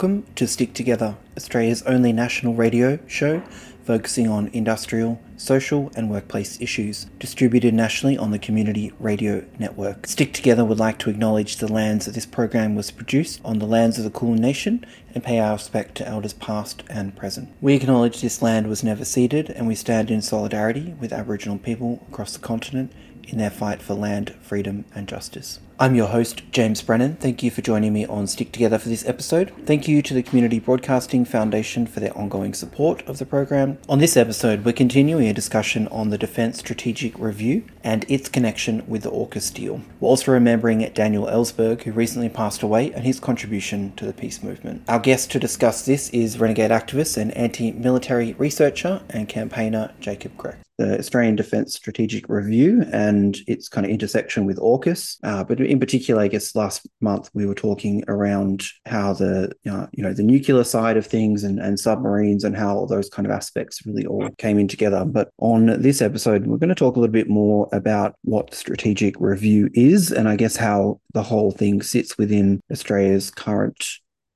Welcome to Stick Together, Australia's only national radio show focusing on industrial, social, and workplace issues, distributed nationally on the Community Radio Network. Stick Together would like to acknowledge the lands that this program was produced on the lands of the Kulin Nation and pay our respect to elders past and present. We acknowledge this land was never ceded and we stand in solidarity with Aboriginal people across the continent in their fight for land, freedom, and justice. I'm your host, James Brennan. Thank you for joining me on Stick Together for this episode. Thank you to the Community Broadcasting Foundation for their ongoing support of the program. On this episode, we're continuing a discussion on the Defence Strategic Review and its connection with the AUKUS deal. We're also remembering Daniel Ellsberg, who recently passed away, and his contribution to the peace movement. Our guest to discuss this is renegade activist and anti military researcher and campaigner Jacob Grech the Australian Defence Strategic Review and its kind of intersection with AUKUS. Uh, but in particular, I guess last month we were talking around how the uh, you know the nuclear side of things and, and submarines and how all those kind of aspects really all came in together. But on this episode, we're going to talk a little bit more about what strategic review is and I guess how the whole thing sits within Australia's current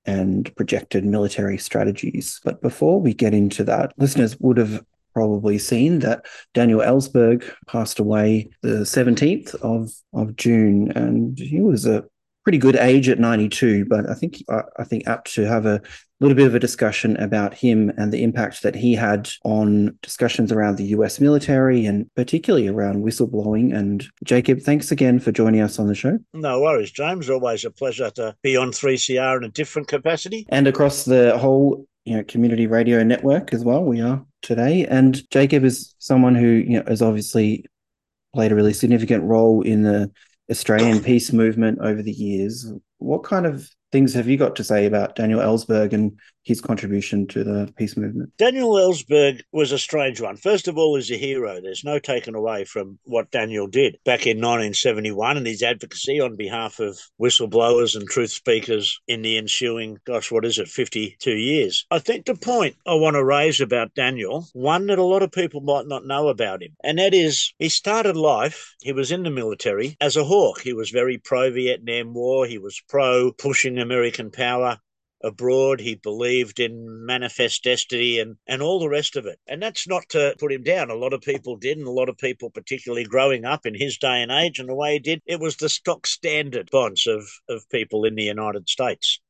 and projected military strategies. But before we get into that, listeners would have probably seen that Daniel Ellsberg passed away the 17th of, of June, and he was a pretty good age at 92. But I think I think apt to have a little bit of a discussion about him and the impact that he had on discussions around the US military and particularly around whistleblowing. And Jacob, thanks again for joining us on the show. No worries, James. Always a pleasure to be on 3CR in a different capacity. And across the whole you know community radio network as well. We are today, and Jacob is someone who you know has obviously played a really significant role in the Australian peace movement over the years. What kind of things have you got to say about Daniel Ellsberg and his contribution to the peace movement? Daniel Ellsberg was a strange one. First of all, he's a hero. There's no taking away from what Daniel did back in 1971 and his advocacy on behalf of whistleblowers and truth speakers in the ensuing, gosh, what is it, 52 years. I think the point I want to raise about Daniel, one that a lot of people might not know about him, and that is he started life, he was in the military as a hawk. He was very pro Vietnam War, he was pro pushing American power abroad. He believed in manifest destiny and, and all the rest of it. And that's not to put him down. A lot of people did, and a lot of people, particularly growing up in his day and age and the way he did, it was the stock standard bonds of, of people in the United States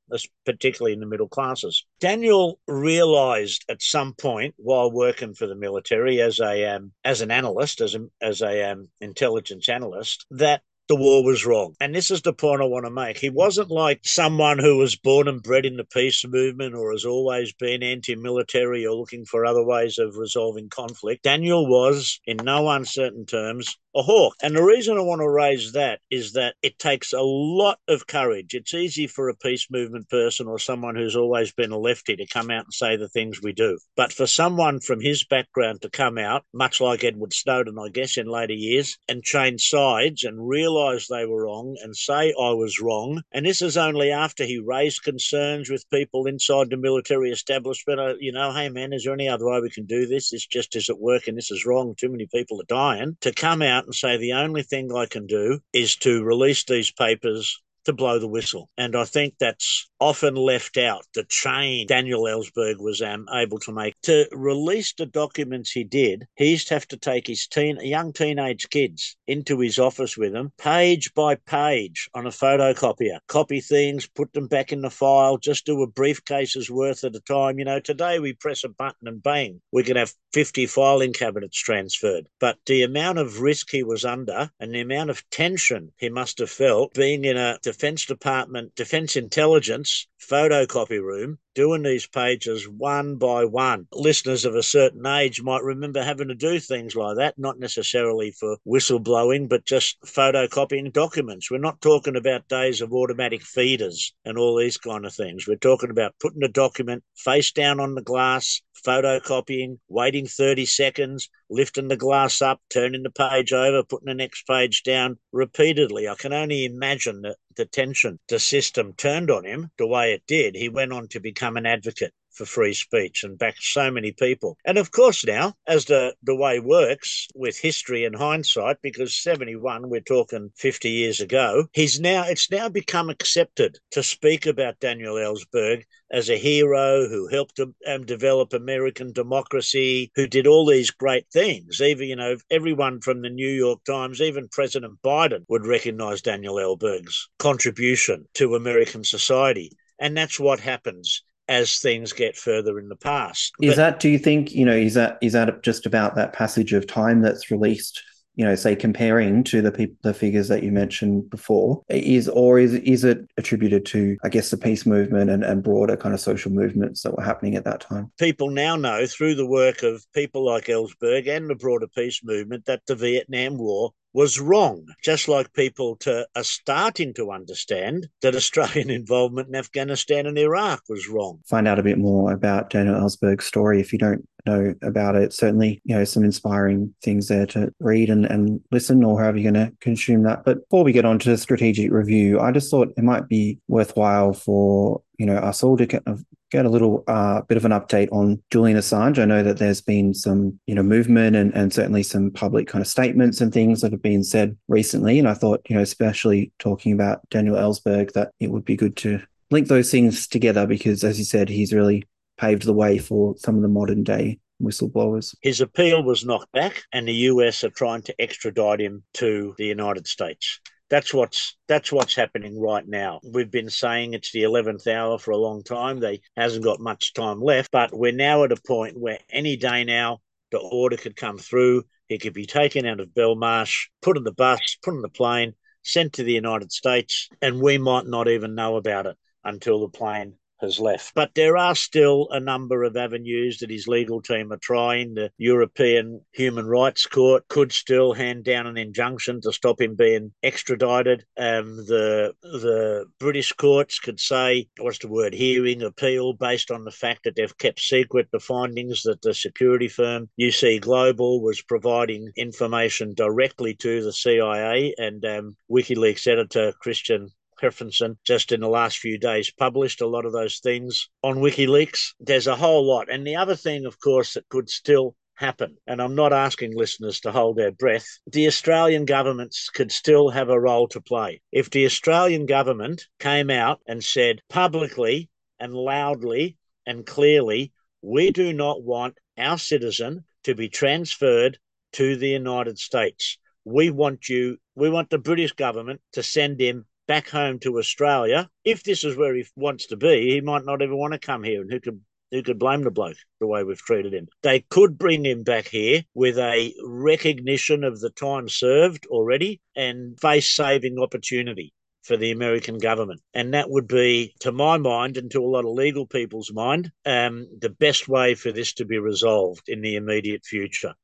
particularly in the middle classes. Daniel realized at some point while working for the military as a um, as an analyst, as a as a um, intelligence analyst, that the war was wrong. And this is the point I want to make. He wasn't like someone who was born and bred in the peace movement or has always been anti military or looking for other ways of resolving conflict. Daniel was, in no uncertain terms, a hawk. And the reason I want to raise that is that it takes a lot of courage. It's easy for a peace movement person or someone who's always been a lefty to come out and say the things we do. But for someone from his background to come out, much like Edward Snowden, I guess, in later years, and change sides and realise they were wrong and say I was wrong, and this is only after he raised concerns with people inside the military establishment, uh, you know, hey man, is there any other way we can do this? This just isn't working. This is wrong. Too many people are dying. To come out and say the only thing I can do is to release these papers to blow the whistle. And I think that's often left out. The chain Daniel Ellsberg was um, able to make to release the documents he did. He used to have to take his teen, young teenage kids into his office with him, page by page, on a photocopier, copy things, put them back in the file, just do a briefcase's worth at a time. You know, today we press a button and bang, we can have 50 filing cabinets transferred. But the amount of risk he was under and the amount of tension he must have felt being in a Defense Department, Defense Intelligence photocopy room doing these pages one by one. Listeners of a certain age might remember having to do things like that, not necessarily for whistleblowing, but just photocopying documents. We're not talking about days of automatic feeders and all these kind of things. We're talking about putting a document face down on the glass, photocopying, waiting 30 seconds, lifting the glass up, turning the page over, putting the next page down repeatedly. I can only imagine the, the tension the system turned on him the way it did. He went on to become an advocate for free speech and back so many people. And of course, now, as the, the way works with history and hindsight, because 71, we're talking 50 years ago, he's now, it's now become accepted to speak about Daniel Ellsberg as a hero who helped um, develop American democracy, who did all these great things. Even, you know, everyone from the New York Times, even President Biden would recognize Daniel Ellsberg's contribution to American society. And that's what happens as things get further in the past. Is but, that do you think, you know, is that is that just about that passage of time that's released you know, say comparing to the people, the figures that you mentioned before, is or is is it attributed to, I guess, the peace movement and, and broader kind of social movements that were happening at that time? People now know through the work of people like Ellsberg and the broader peace movement that the Vietnam War was wrong, just like people to, are starting to understand that Australian involvement in Afghanistan and Iraq was wrong. Find out a bit more about Daniel Ellsberg's story if you don't know about it. Certainly, you know, some inspiring things there to read and, and listen or however you're going to consume that. But before we get on to strategic review, I just thought it might be worthwhile for you know us all to get, get a little uh, bit of an update on Julian Assange. I know that there's been some you know movement and, and certainly some public kind of statements and things that have been said recently. And I thought you know especially talking about Daniel Ellsberg that it would be good to link those things together because as you said he's really paved the way for some of the modern day whistleblowers. His appeal was knocked back, and the US are trying to extradite him to the United States that's what's that's what's happening right now. We've been saying it's the eleventh hour for a long time. They hasn't got much time left, but we're now at a point where any day now the order could come through. He could be taken out of Belmarsh, put on the bus, put on the plane, sent to the United States, and we might not even know about it until the plane has left. But there are still a number of avenues that his legal team are trying. The European Human Rights Court could still hand down an injunction to stop him being extradited. Um, the the British courts could say, what's the word, hearing, appeal, based on the fact that they've kept secret the findings that the security firm UC Global was providing information directly to the CIA and um, WikiLeaks editor Kristinn Hrafnsson just in the last few days published a lot of those things on WikiLeaks. There's a whole lot. And the other thing, of course, that could still happen, and I'm not asking listeners to hold their breath, the Australian governments could still have a role to play. If the Australian government came out and said publicly and loudly and clearly, we do not want our citizen to be transferred to the United States. We want you, we want the British government to send him back home to Australia, if this is where he wants to be, he might not even want to come here. And who could who could blame the bloke the way we've treated him? They could bring him back here with a recognition of the time served already and face saving opportunity for the American government. And that would be, to my mind, and to a lot of legal people's mind, um, the best way for this to be resolved in the immediate future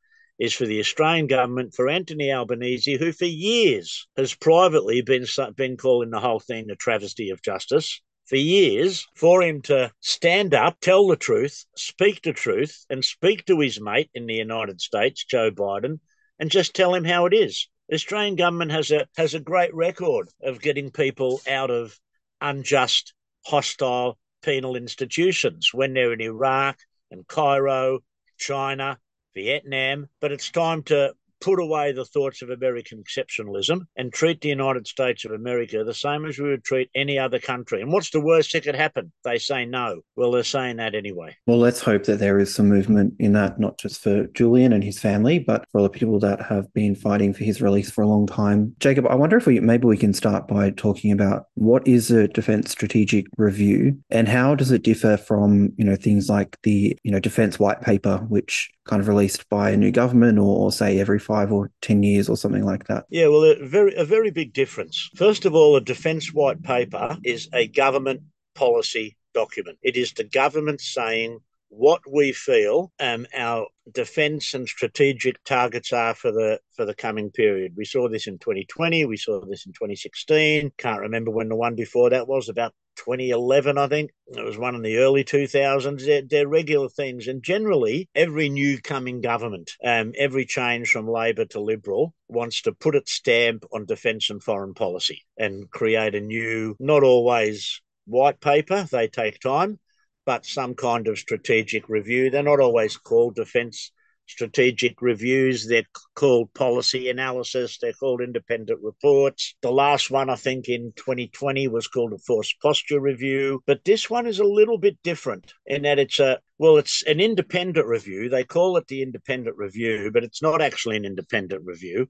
is for the Australian government, for Anthony Albanese, who for years has privately been, been calling the whole thing a travesty of justice, for years for him to stand up, tell the truth, speak the truth, and speak to his mate in the United States, Joe Biden, and just tell him how it is. The Australian government has a has a great record of getting people out of unjust, hostile penal institutions when they're in Iraq and Cairo, China, Vietnam. But it's time to put away the thoughts of American exceptionalism and treat the United States of America the same as we would treat any other country. And what's the worst that could happen? They say no. Well, they're saying that anyway. Well, let's hope that there is some movement in that, not just for Julian and his family, but for the people that have been fighting for his release for a long time. Jacob, I wonder if we maybe we can start by talking about what is a defense strategic review and how does it differ from, you know, things like the, you know, defense white paper, which kind of released by a new government or, or, say every five or ten years or something like that? Yeah, well, a very a very big difference. First of all, a defence white paper is a government policy document. It is the government saying what we feel um, our defence and strategic targets are for the for the coming period. We saw this in 2020. We saw this in 2016. Can't remember when the one before that was. About 2011, I think. It was one in the early 2000s. They're, they're regular things. And generally, every new coming government, um, every change from Labor to Liberal, wants to put its stamp on defence and foreign policy and create a new, not always white paper. They take time but some kind of strategic review. They're not always called defence strategic reviews. They're called policy analysis. They're called independent reports. The last one, I think, in 2020 was called a force posture review. But this one is a little bit different in that it's a, well, it's an independent review. They call it the independent review, but it's not actually an independent review.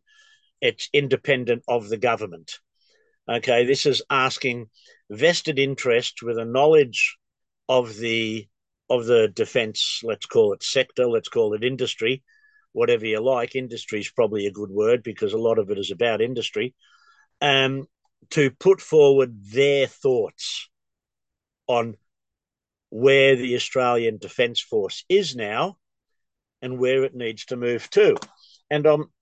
It's independent of the government. Okay, this is asking vested interest with a knowledge of the of the defence, let's call it sector, let's call it industry, whatever you like. Industry is probably a good word because a lot of it is about industry. Um, to put forward their thoughts on where the Australian Defence Force is now and where it needs to move to. And um,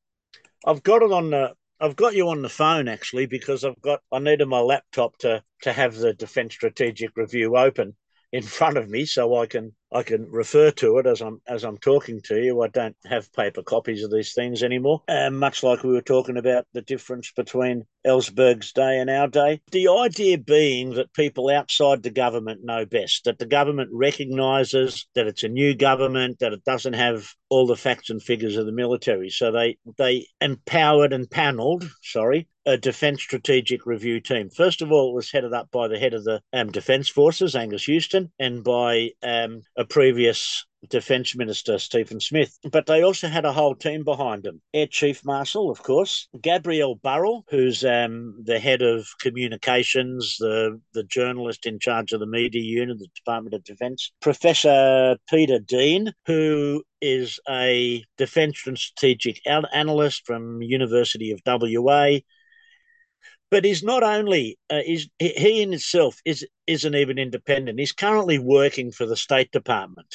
I've got it on the I've got you on the phone actually because I've got I needed my laptop to to have the Defence Strategic Review open in front of me so I can I can refer to it as I'm as I'm talking to you. I don't have paper copies of these things anymore. And much like we were talking about the difference between Ellsberg's day and our day. The idea being that people outside the government know best, that the government recognises that it's a new government, that it doesn't have all the facts and figures of the military. So they they empowered and panelled, sorry, a defence strategic review team. First of all, it was headed up by the head of the um, Defence Forces, Angus Houston, and by um, a previous Defence Minister, Stephen Smith. But they also had a whole team behind them. Air Chief Marshal, of course, Gabrielle Burrell, who's um, the head of communications, the, the journalist in charge of the media unit, the Department of Defence, Professor Peter Dean, who is a defence and strategic analyst from University of WA, but he's not only uh, he in itself is isn't even independent. He's currently working for the State Department.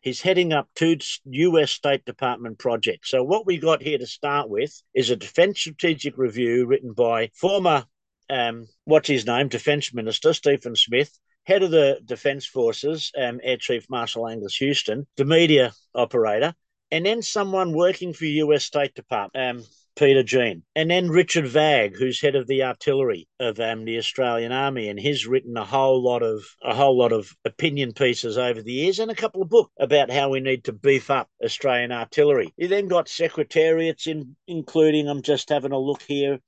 He's heading up two U.S. State Department projects. So what we got here to start with is a defence strategic review written by former um, what's his name, Defence Minister Stephen Smith, head of the Defence Forces, um, Air Chief Marshal Angus Houston, the media operator, and then someone working for U.S. State Department. Um, Peter Dean, and then Richard Vagg, who's head of the artillery of um, the Australian Army, and he's written a whole lot of a whole lot of opinion pieces over the years, and a couple of books about how we need to beef up Australian artillery. You then got secretariats, in, including I'm just having a look here,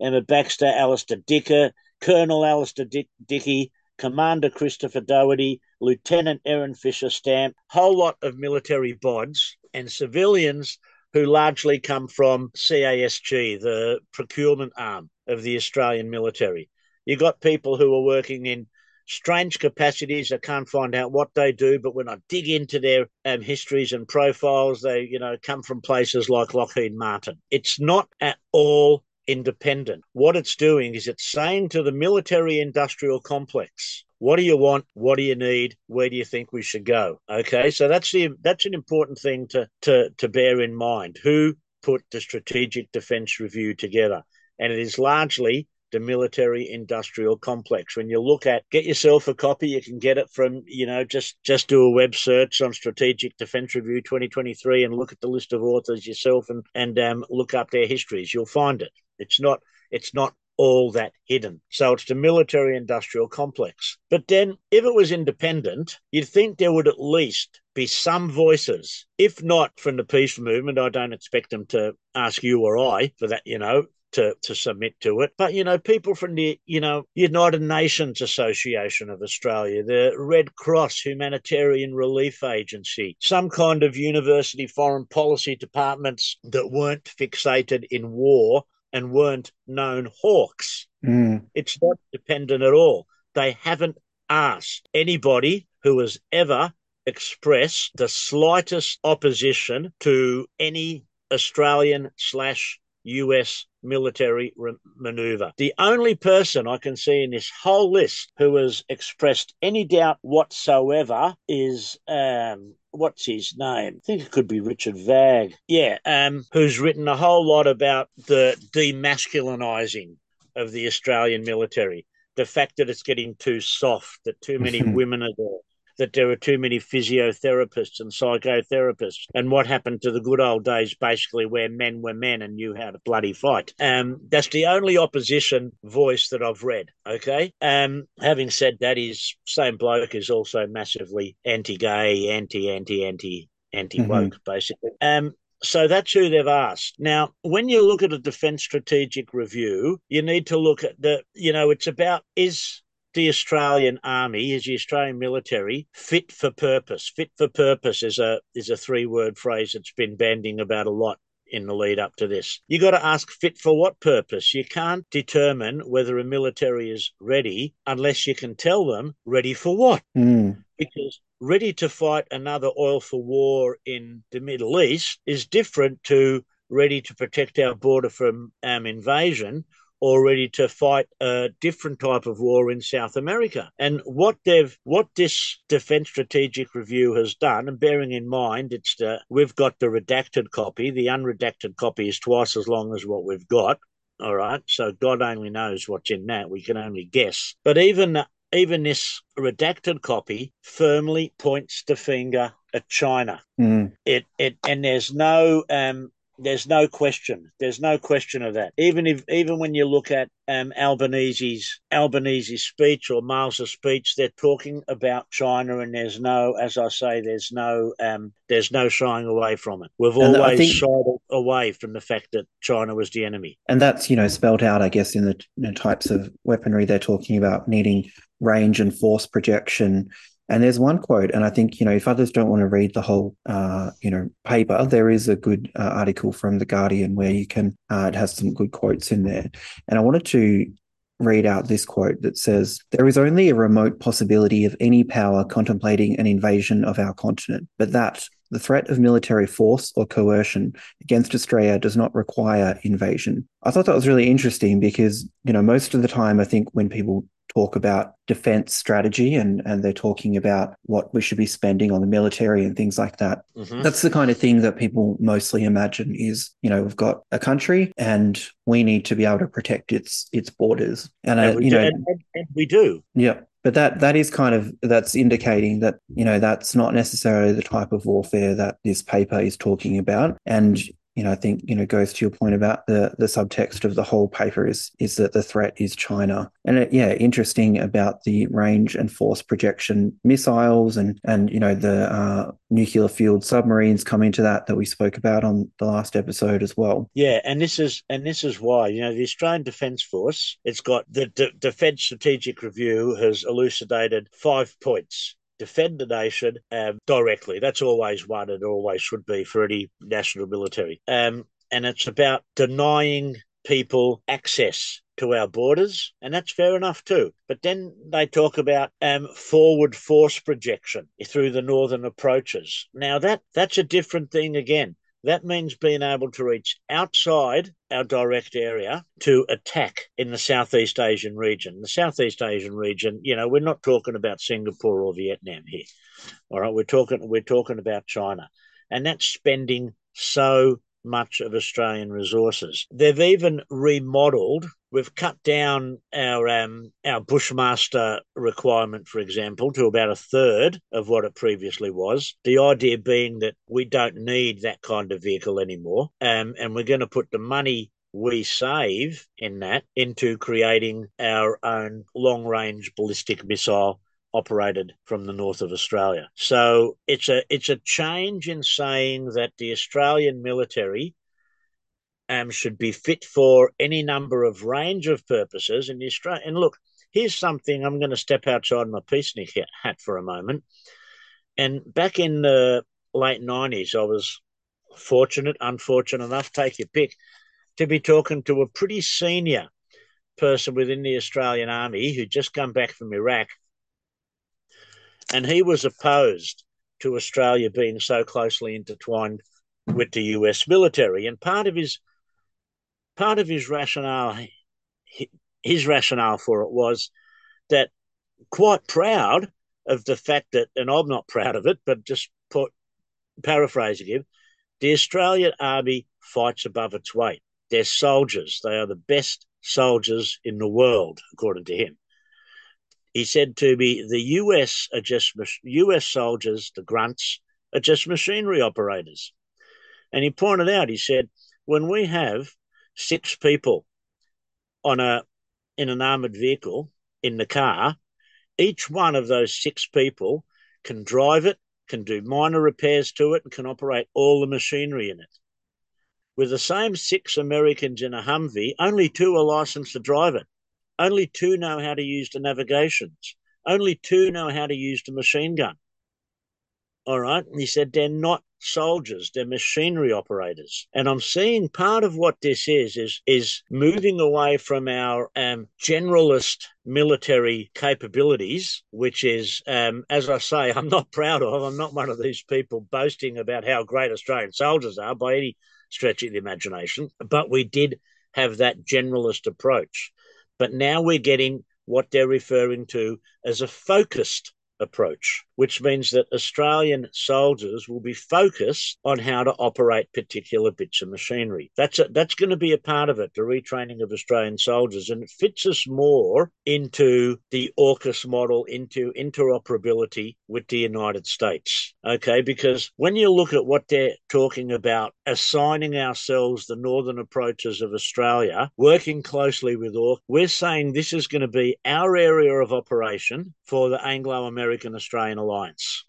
Emma Baxter, Alistair Dicker, Colonel Alistair Dick, Dickey, Commander Christopher Doherty, Lieutenant Aaron Fisher Stamp, whole lot of military bods and civilians who largely come from CASG, the procurement arm of the Australian military. You've got people who are working in strange capacities. I can't find out what they do, but when I dig into their um, histories and profiles, they, you know, come from places like Lockheed Martin. It's not at all independent. What it's doing is it's saying to the military industrial complex, what do you want? What do you need? Where do you think we should go? Okay, so that's the that's an important thing to to to bear in mind. Who put the strategic defence review together? And it is largely the military industrial complex. When you look at get yourself a copy, you can get it from, you know, just just do a web search on Strategic Defence Review 2023 and look at the list of authors yourself and and um, look up their histories. You'll find it. It's not it's not all that hidden. So it's the military industrial complex. But then, if it was independent, you'd think there would at least be some voices, if not from the peace movement. I don't expect them to ask you or I for that, you know, to, to submit to it. But, you know, people from the, you know, United Nations Association of Australia, the Red Cross Humanitarian Relief Agency, some kind of university foreign policy departments that weren't fixated in war and weren't known hawks. Mm. It's not dependent at all. They haven't asked anybody who has ever expressed the slightest opposition to any Australian slash US military re- maneuver. The only person I can see in this whole list who has expressed any doubt whatsoever is um, what's his name? I think it could be Richard Vagg. Yeah, um, who's written a whole lot about the demasculinizing of the Australian military. The fact that it's getting too soft, that too many women are there, that there are too many physiotherapists and psychotherapists, and what happened to the good old days, basically, where men were men and knew how to bloody fight. Um, that's the only opposition voice that I've read. Okay. Um, having said that, his same bloke is also massively anti-gay, anti, anti, anti, anti-woke, mm-hmm. basically. Um, so that's who they've asked. Now, when you look at a defence strategic review, you need to look at the, you know, it's about is the Australian Army, is the Australian military fit for purpose? Fit for purpose is a is a three word phrase that's been banding about a lot in the lead up to this. You got to ask fit for what purpose? You can't determine whether a military is ready unless you can tell them ready for what. Mm. Because ready to fight another oil for war in the Middle East is different to ready to protect our border from um, invasion or ready to fight a different type of war in South America. And what they've, what this Defence Strategic Review has done, and bearing in mind, it's the we've got the redacted copy. The unredacted copy is twice as long as what we've got. All right, so God only knows what's in that. We can only guess. But even even this redacted copy firmly points the finger at China. Mm. It it and there's no um there's no question. There's no question of that. Even if, even when you look at um, Albanese's Albanese's speech or Marles's speech, they're talking about China, and there's no, as I say, there's no, um, there's no shying away from it. We've and always think, shied away from the fact that China was the enemy, and that's you know spelled out, I guess, in the, in the types of weaponry they're talking about needing range and force projection and there's one quote, and I think you know if others don't want to read the whole uh, you know paper, there is a good uh, article from the Guardian where you can uh, it has some good quotes in there. And I wanted to read out this quote that says there is only a remote possibility of any power contemplating an invasion of our continent, but that the threat of military force or coercion against Australia does not require invasion. I thought that was really interesting because, you know, most of the time, I think when people talk about defense strategy and, and they're talking about what we should be spending on the military and things like that. Mm-hmm. That's the kind of thing that people mostly imagine is, you know, we've got a country and we need to be able to protect its its borders. And, and uh, you know, and, and, and we do. Yeah. But that that is kind of that's indicating that you know that's not necessarily the type of warfare that this paper is talking about. And you know, I think you know goes to your point about the the subtext of the whole paper is is that the threat is China, and it, yeah, interesting about the range and force projection missiles and and you know the uh, nuclear fueled submarines come into that that we spoke about on the last episode as well. Yeah, and this is and this is why you know the Australian Defence Force it's got the D- Defence Strategic Review has elucidated five points defend the nation um, directly. That's always one and always should be for any national military. Um, and it's about denying people access to our borders, and that's fair enough too. But then they talk about um, forward force projection through the northern approaches. Now that that's a different thing again. That means being able to reach outside our direct area to attack in the Southeast Asian region. The Southeast Asian region, you know, we're not talking about Singapore or Vietnam here. All right, we're talking we're talking about China. And that's spending so much of Australian resources. They've even remodeled. We've cut down our um, our bushmaster requirement, for example, to about a third of what it previously was. The idea being that we don't need that kind of vehicle anymore, um, and we're going to put the money we save in that into creating our own long range ballistic missile operated from the north of Australia. So it's a it's a change in saying that the Australian military um, should be fit for any number of range of purposes. The Australia and look, here's something I'm going to step outside my peacenik hat for a moment. And back in the late '90s, I was fortunate, unfortunate enough, take your pick, to be talking to a pretty senior person within the Australian Army who'd just come back from Iraq and he was opposed to Australia being so closely intertwined with the US military. And part of his part of his rationale his rationale for it was that quite proud of the fact that, and I'm not proud of it, but just put paraphrasing him, the Australian Army fights above its weight. They're soldiers. They are the best soldiers in the world, according to him he said to me, the US are just US soldiers, the grunts, are just machinery operators. And he pointed out, he said, when we have six people on a in an armored vehicle in the car, each one of those six people can drive it, can do minor repairs to it, and can operate all the machinery in it. With the same six Americans in a Humvee, only two are licensed to drive it. Only two know how to use the navigations. Only two know how to use the machine gun. All right. And he said they're not soldiers, they're machinery operators. And I'm seeing part of what this is is is moving away from our um, generalist military capabilities, which is, um, as I say, I'm not proud of. I'm not one of these people boasting about how great Australian soldiers are by any stretch of the imagination. But we did have that generalist approach. But now we're getting what they're referring to as a focused approach, which means that Australian soldiers will be focused on how to operate particular bits of machinery. That's a, that's going to be a part of it, the retraining of Australian soldiers, and it fits us more into the AUKUS model, into interoperability with the United States. Okay, because when you look at what they're talking about, assigning ourselves the northern approaches of Australia, working closely with AUKUS, we're saying this is going to be our area of operation for the Anglo American Australian Alliance.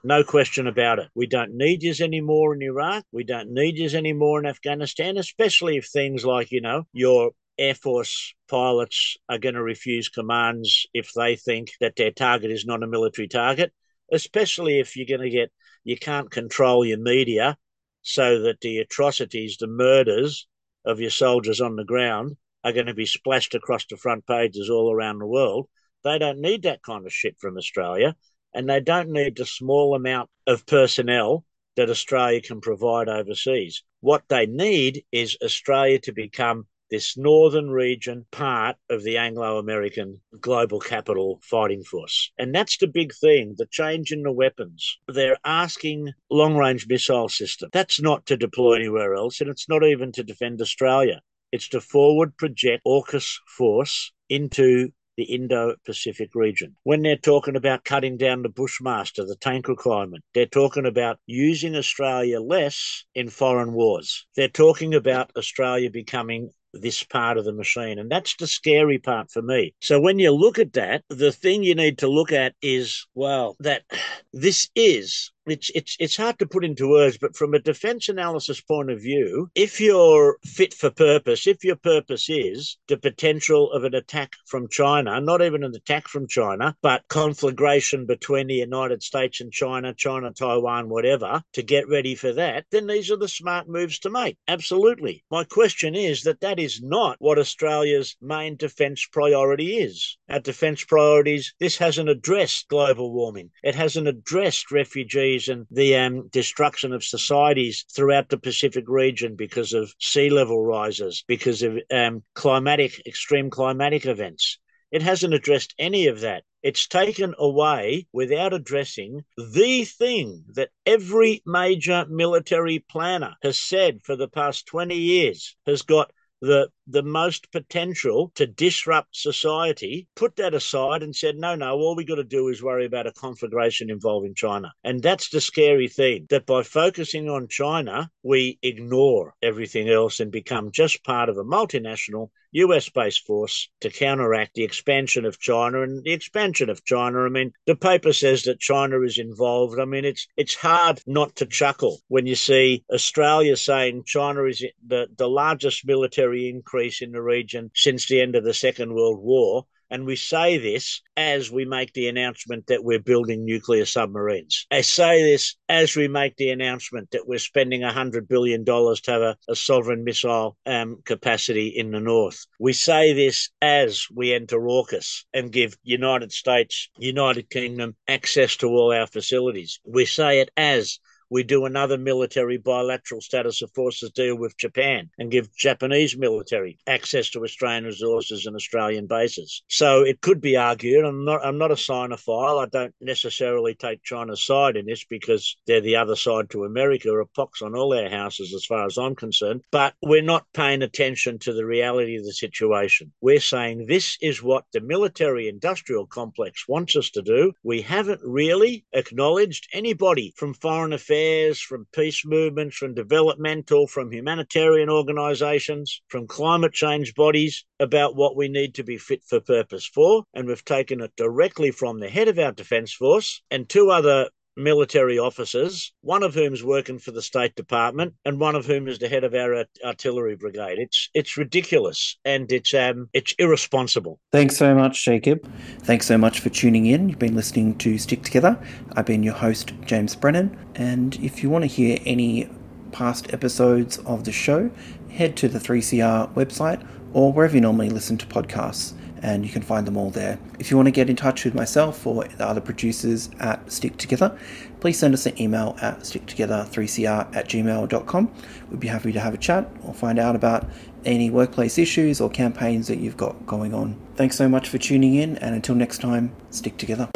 No question about it. We don't need you anymore in Iraq. We don't need you anymore in Afghanistan, especially if things like, you know, your Air Force pilots are going to refuse commands if they think that their target is not a military target, especially if you're going to get, you can't control your media so that the atrocities, the murders of your soldiers on the ground are going to be splashed across the front pages all around the world. They don't need that kind of shit from Australia, and they don't need the small amount of personnel that Australia can provide overseas. What they need is Australia to become this northern region part of the Anglo American global capital fighting force. And that's the big thing the change in the weapons. They're asking long range missile system. That's not to deploy anywhere else, and it's not even to defend Australia. It's to forward project AUKUS force into the Indo Pacific region. When they're talking about cutting down the Bushmaster, the tank requirement, they're talking about using Australia less in foreign wars. They're talking about Australia becoming this part of the machine. And that's the scary part for me. So when you look at that, the thing you need to look at is, well, that this is it's it's it's hard to put into words, but from a defense analysis point of view, if you're fit for purpose, if your purpose is the potential of an attack from China, not even an attack from China, but conflagration between the United States and China, China, Taiwan, whatever, to get ready for that, then these are the smart moves to make. Absolutely. My question is that that is not what Australia's main defense priority is. Our defense priorities, this hasn't addressed global warming. It hasn't addressed refugee and the um, destruction of societies throughout the Pacific region because of sea level rises, because of um, climatic, extreme climatic events. It hasn't addressed any of that. It's taken away without addressing the thing that every major military planner has said for the past 20 years has got the the most potential to disrupt society, put that aside and said, no, no, all we got to do is worry about a conflagration involving China. And that's the scary thing that by focusing on China, we ignore everything else and become just part of a multinational US based force to counteract the expansion of China and the expansion of China. I mean, the paper says that China is involved. I mean, it's it's hard not to chuckle when you see Australia saying China is the, the largest military increase in the region since the end of the Second World War. And we say this as we make the announcement that we're building nuclear submarines. I say this as we make the announcement that we're spending $100 billion to have a, a sovereign missile um, capacity in the north. We say this as we enter AUKUS and give United States, United Kingdom access to all our facilities. We say it as we do another military bilateral status of forces deal with Japan and give Japanese military access to Australian resources and Australian bases. So it could be argued. I'm not. I'm not a Sinophile. I don't necessarily take China's side in this because they're the other side to America. A pox on all their houses, as far as I'm concerned. But we're not paying attention to the reality of the situation. We're saying this is what the military-industrial complex wants us to do. We haven't really acknowledged anybody from foreign affairs from peace movements, from developmental, from humanitarian organisations, from climate change bodies about what we need to be fit for purpose for. And we've taken it directly from the head of our Defence Force and two other military officers, one of whom is working for the State Department, and one of whom is the head of our artillery brigade. It's it's ridiculous and it's um it's irresponsible. Thanks so much, Jacob. Thanks so much for tuning in. You've been listening to Stick Together. I've been your host, James Brennan, and if you want to hear any past episodes of the show, head to the 3CR website or wherever you normally listen to podcasts and you can find them all there. If you want to get in touch with myself or the other producers at Stick Together, please send us an email at sticktogether3cr at gmail.com. We'd be happy to have a chat or find out about any workplace issues or campaigns that you've got going on. Thanks so much for tuning in, and until next time, stick together.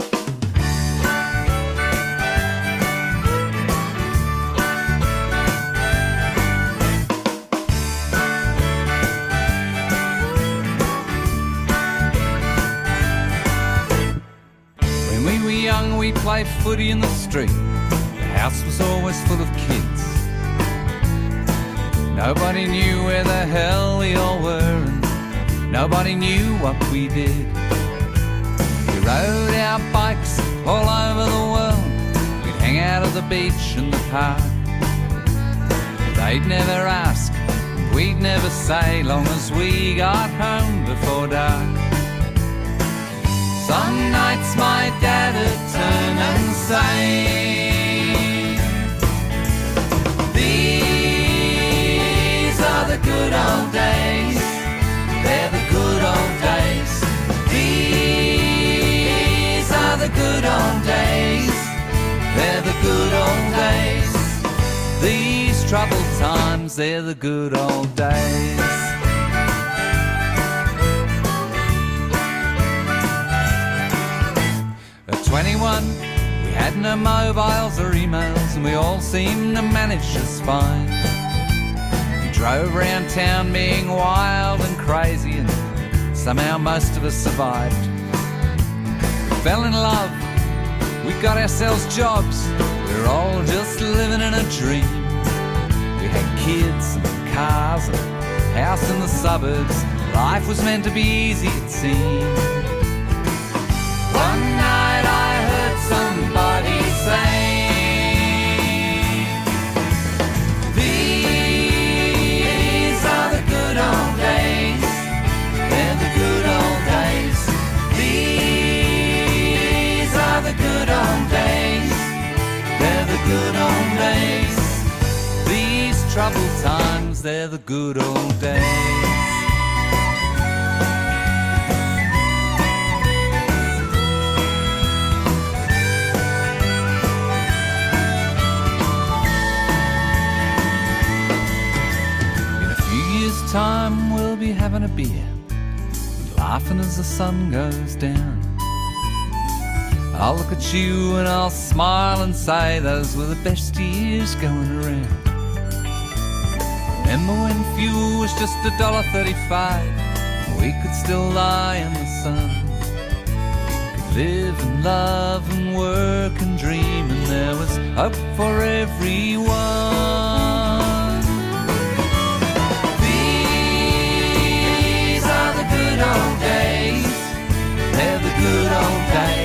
In the street. The house was always full of kids. Nobody knew where the hell we all were, and nobody knew what we did. We rode our bikes all over the world. We'd hang out at the beach and the park. They'd never ask, we'd never say, long as we got home before dark. Some nights my dad'd turn and say, These are the good old days. They're the good old days. These are the good old days. They're the good old days. These troubled times, they're the good old days. 21, we had no mobiles or emails, and we all seemed to manage just fine. We drove around town being wild and crazy, and somehow most of us survived. We fell in love, we got ourselves jobs, we were all just living in a dream. We had kids and cars and a house in the suburbs. Life was meant to be easy, it seemed. good old days. These troubled times, they're the good old days. time we'll be having a beer and laughing as the sun goes down. I'll look at you and I'll smile and say those were the best years going around. Remember when fuel was just a dollar thirty-five? We could still lie in the sun. Could live and love and work and dream, and there was hope for everyone. These are the good old days. They're the good old days.